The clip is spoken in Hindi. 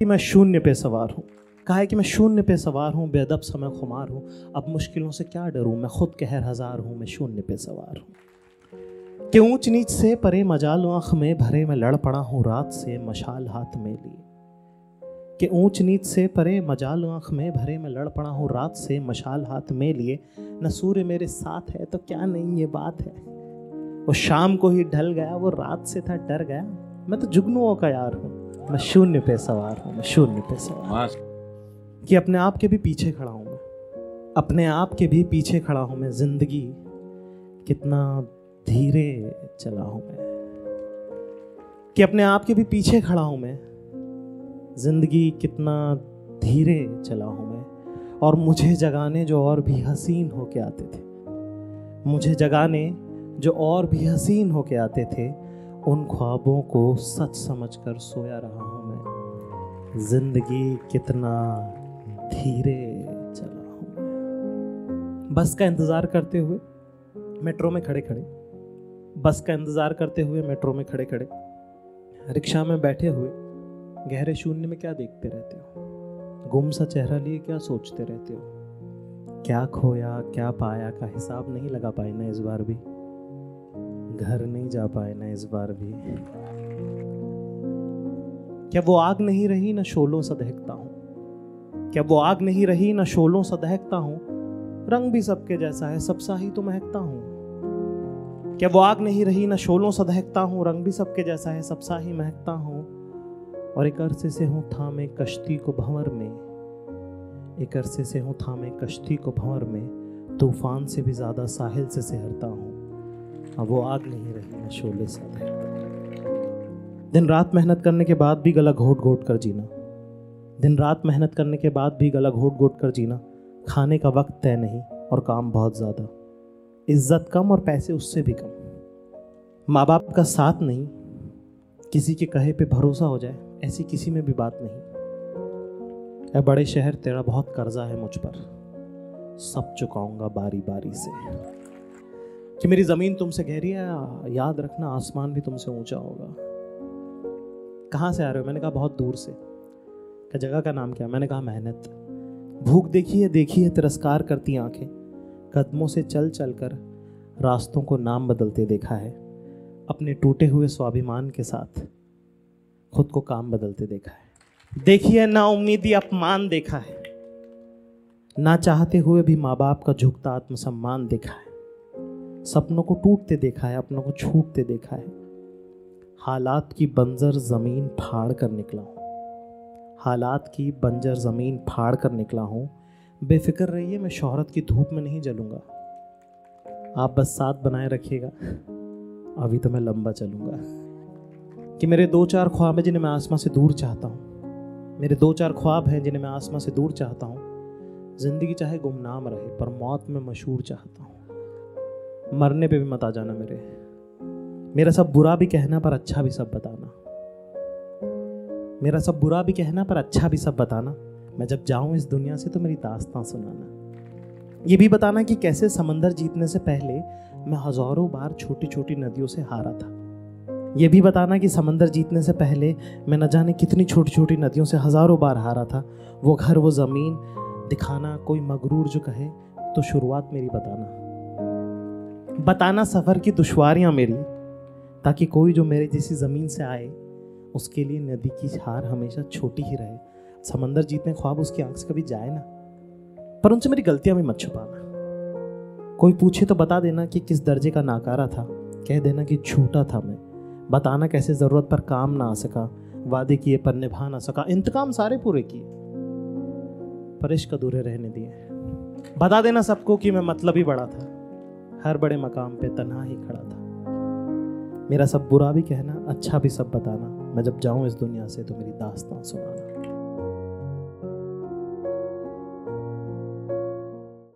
कि मैं शून्य पे सवार हूँ। कहा है कि मैं शून्य पे सवार हूँ बेदब समय खुमार हूँ। अब मुश्किलों से क्या डरूँ? मैं खुद कहर हज़ार हूँ, मैं शून्य पे सवार हूँ। कि ऊंच नीच से परे मजाल आँख में भरे मैं लड़ पड़ा हूँ, रात से मशाल हाथ में लिए। कि ऊंच नीच से परे मजाल आँख में भरे मैं लड़ पड़ा हूँ, रात से मशाल हाथ में लिए। न सूर्य मेरे साथ है तो क्या नहीं ये बात है? वो शाम को ही ढल गया, वो रात से था डर गया। मैं तो जुगनुओं का यार हूँ। मैं शून्य पे सवार हूँ मैं शून्य पे सवार कि अपने आप के भी पीछे खड़ा हूँ मैं। अपने आप के भी पीछे खड़ा हूँ मैं ज़िंदगी कितना धीरे चला हूँ मैं। कि अपने आप के भी पीछे खड़ा हूँ मैं ज़िंदगी कितना धीरे चला हूँ मैं। और मुझे जगाने जो और भी हसीन होके आते थे मुझे जगाने जो और भी हसीन होके आते थे उन ख्वाबों को सच समझकर सोया रहा हूँ मैं। ज़िंदगी कितना धीरे चला हूँ बस का इंतज़ार करते हुए मेट्रो में खड़े खड़े। बस का इंतज़ार करते हुए मेट्रो में खड़े खड़े। रिक्शा में बैठे हुए गहरे शून्य में क्या देखते रहते हो? गुम सा चेहरा लिए क्या सोचते रहते हो? क्या खोया, क्या पाया, का हिसाब नहीं लगा पाए ना इस बार भी। घर नहीं जा पाए ना इस बार भी। क्या वो आग नहीं रही ना शोलों सा दहकता हूँ? क्या वो आग नहीं रही ना शोलों सा दहकता हूँ? रंग भी सबके जैसा है, सब सा ही तो महकता हूँ। क्या वो आग नहीं रही ना शोलों सा दहकता हूँ? रंग भी सबके जैसा है, सब सा ही महकता हूँ। और एक अरसे से हूँ थामे कश्ती को भंवर में। एक अरसे से हूँ थामे कश्ती को भंवर में। तूफ़ान से भी ज़्यादा साहिल से सिहरता हूँ। अब वो आग नहीं रही ना शोले सा दिन रात मेहनत करने के बाद भी गला घोट घोट कर जीना। दिन रात मेहनत करने के बाद भी गला घोट घोट कर जीना। खाने का वक्त तय नहीं और काम बहुत ज़्यादा। इज़्ज़त कम और पैसे उससे भी कम। माँ बाप का साथ नहीं, किसी के कहे पे भरोसा हो जाए, ऐसी किसी में भी बात नहीं। ए बड़े शहर, तेरा बहुत कर्जा है मुझ पर। सब चुकाऊँगा बारी बारी से। कि मेरी ज़मीन तुमसे गहरी है, याद रखना, आसमान भी तुमसे ऊँचा होगा। कहाँ से आ रहे हो? मैंने कहा, बहुत दूर से। क्या जगह का नाम क्या? मैंने कहा, मेहनत। भूख देखी है देखी है, तिरस्कार करती आँखें। कदमों से चल चल कर रास्तों को नाम बदलते देखा है। अपने टूटे हुए स्वाभिमान के साथ खुद को काम बदलते देखा है। देखिए, ना उम्मीदी अपमान देखा है। ना चाहते हुए भी माँ बाप का झुकता आत्मसम्मान देखा है। सपनों को टूटते देखा है, अपनों को छूटते देखा है। हालात की बंजर ज़मीन फाड़ कर निकला हूँ। हालात की बंजर ज़मीन फाड़ कर निकला हूँ। बेफिक्र रहिए, मैं शोहरत की धूप में नहीं जलूँगा। आप बस साथ बनाए रखिएगा। अभी तो मैं लंबा चलूँगा। कि मेरे दो चार ख्वाब हैं जिन्हें मैं आसमां से दूर चाहता हूँ। मेरे दो चार ख्वाब हैं जिन्हें मैं आसमां से दूर चाहता हूँ। ज़िंदगी चाहे गुमनाम रहे, पर मौत में मशहूर चाहता हूँ। मरने पे भी मत आ जाना मेरे। मेरा सब बुरा भी कहना पर अच्छा भी सब बताना। मेरा सब बुरा भी कहना पर अच्छा भी सब बताना। मैं जब जाऊँ इस दुनिया से तो मेरी दास्तां सुनाना। ये भी बताना कि कैसे समंदर जीतने से पहले मैं हज़ारों बार छोटी छोटी नदियों से हारा था। ये भी बताना कि समंदर जीतने से पहले मैं न जाने कितनी छोटी छोटी नदियों से हज़ारों बार हारा था। वो घर, वो ज़मीन दिखाना, कोई मगरूर जो कहे तो शुरुआत मेरी बताना। बताना सफ़र की दुश्वारियाँ मेरी, ताकि कोई जो मेरे जैसी ज़मीन से आए, उसके लिए नदी की हार हमेशा छोटी ही रहे। समंदर जीतने ख्वाब उसकी आँख से कभी जाए ना, पर उनसे मेरी गलतियाँ भी मत छुपाना। कोई पूछे तो बता देना कि किस दर्जे का नाकारा था। कह देना कि झूठा था मैं। बताना कैसे ज़रूरत पर काम ना आ सका, वादे किए पर निभा ना सका, इंतकाम सारे पूरे किए, पर इश्क अधूरे रहने दिए। बता देना सबको कि मैं मतलब ही बड़ा था। हर बड़े मकाम पे तनहा ही खड़ा था। मेरा सब बुरा भी कहना अच्छा भी सब बताना। मैं जब जाऊँ इस दुनिया से तो मेरी दास्तान सुनाना।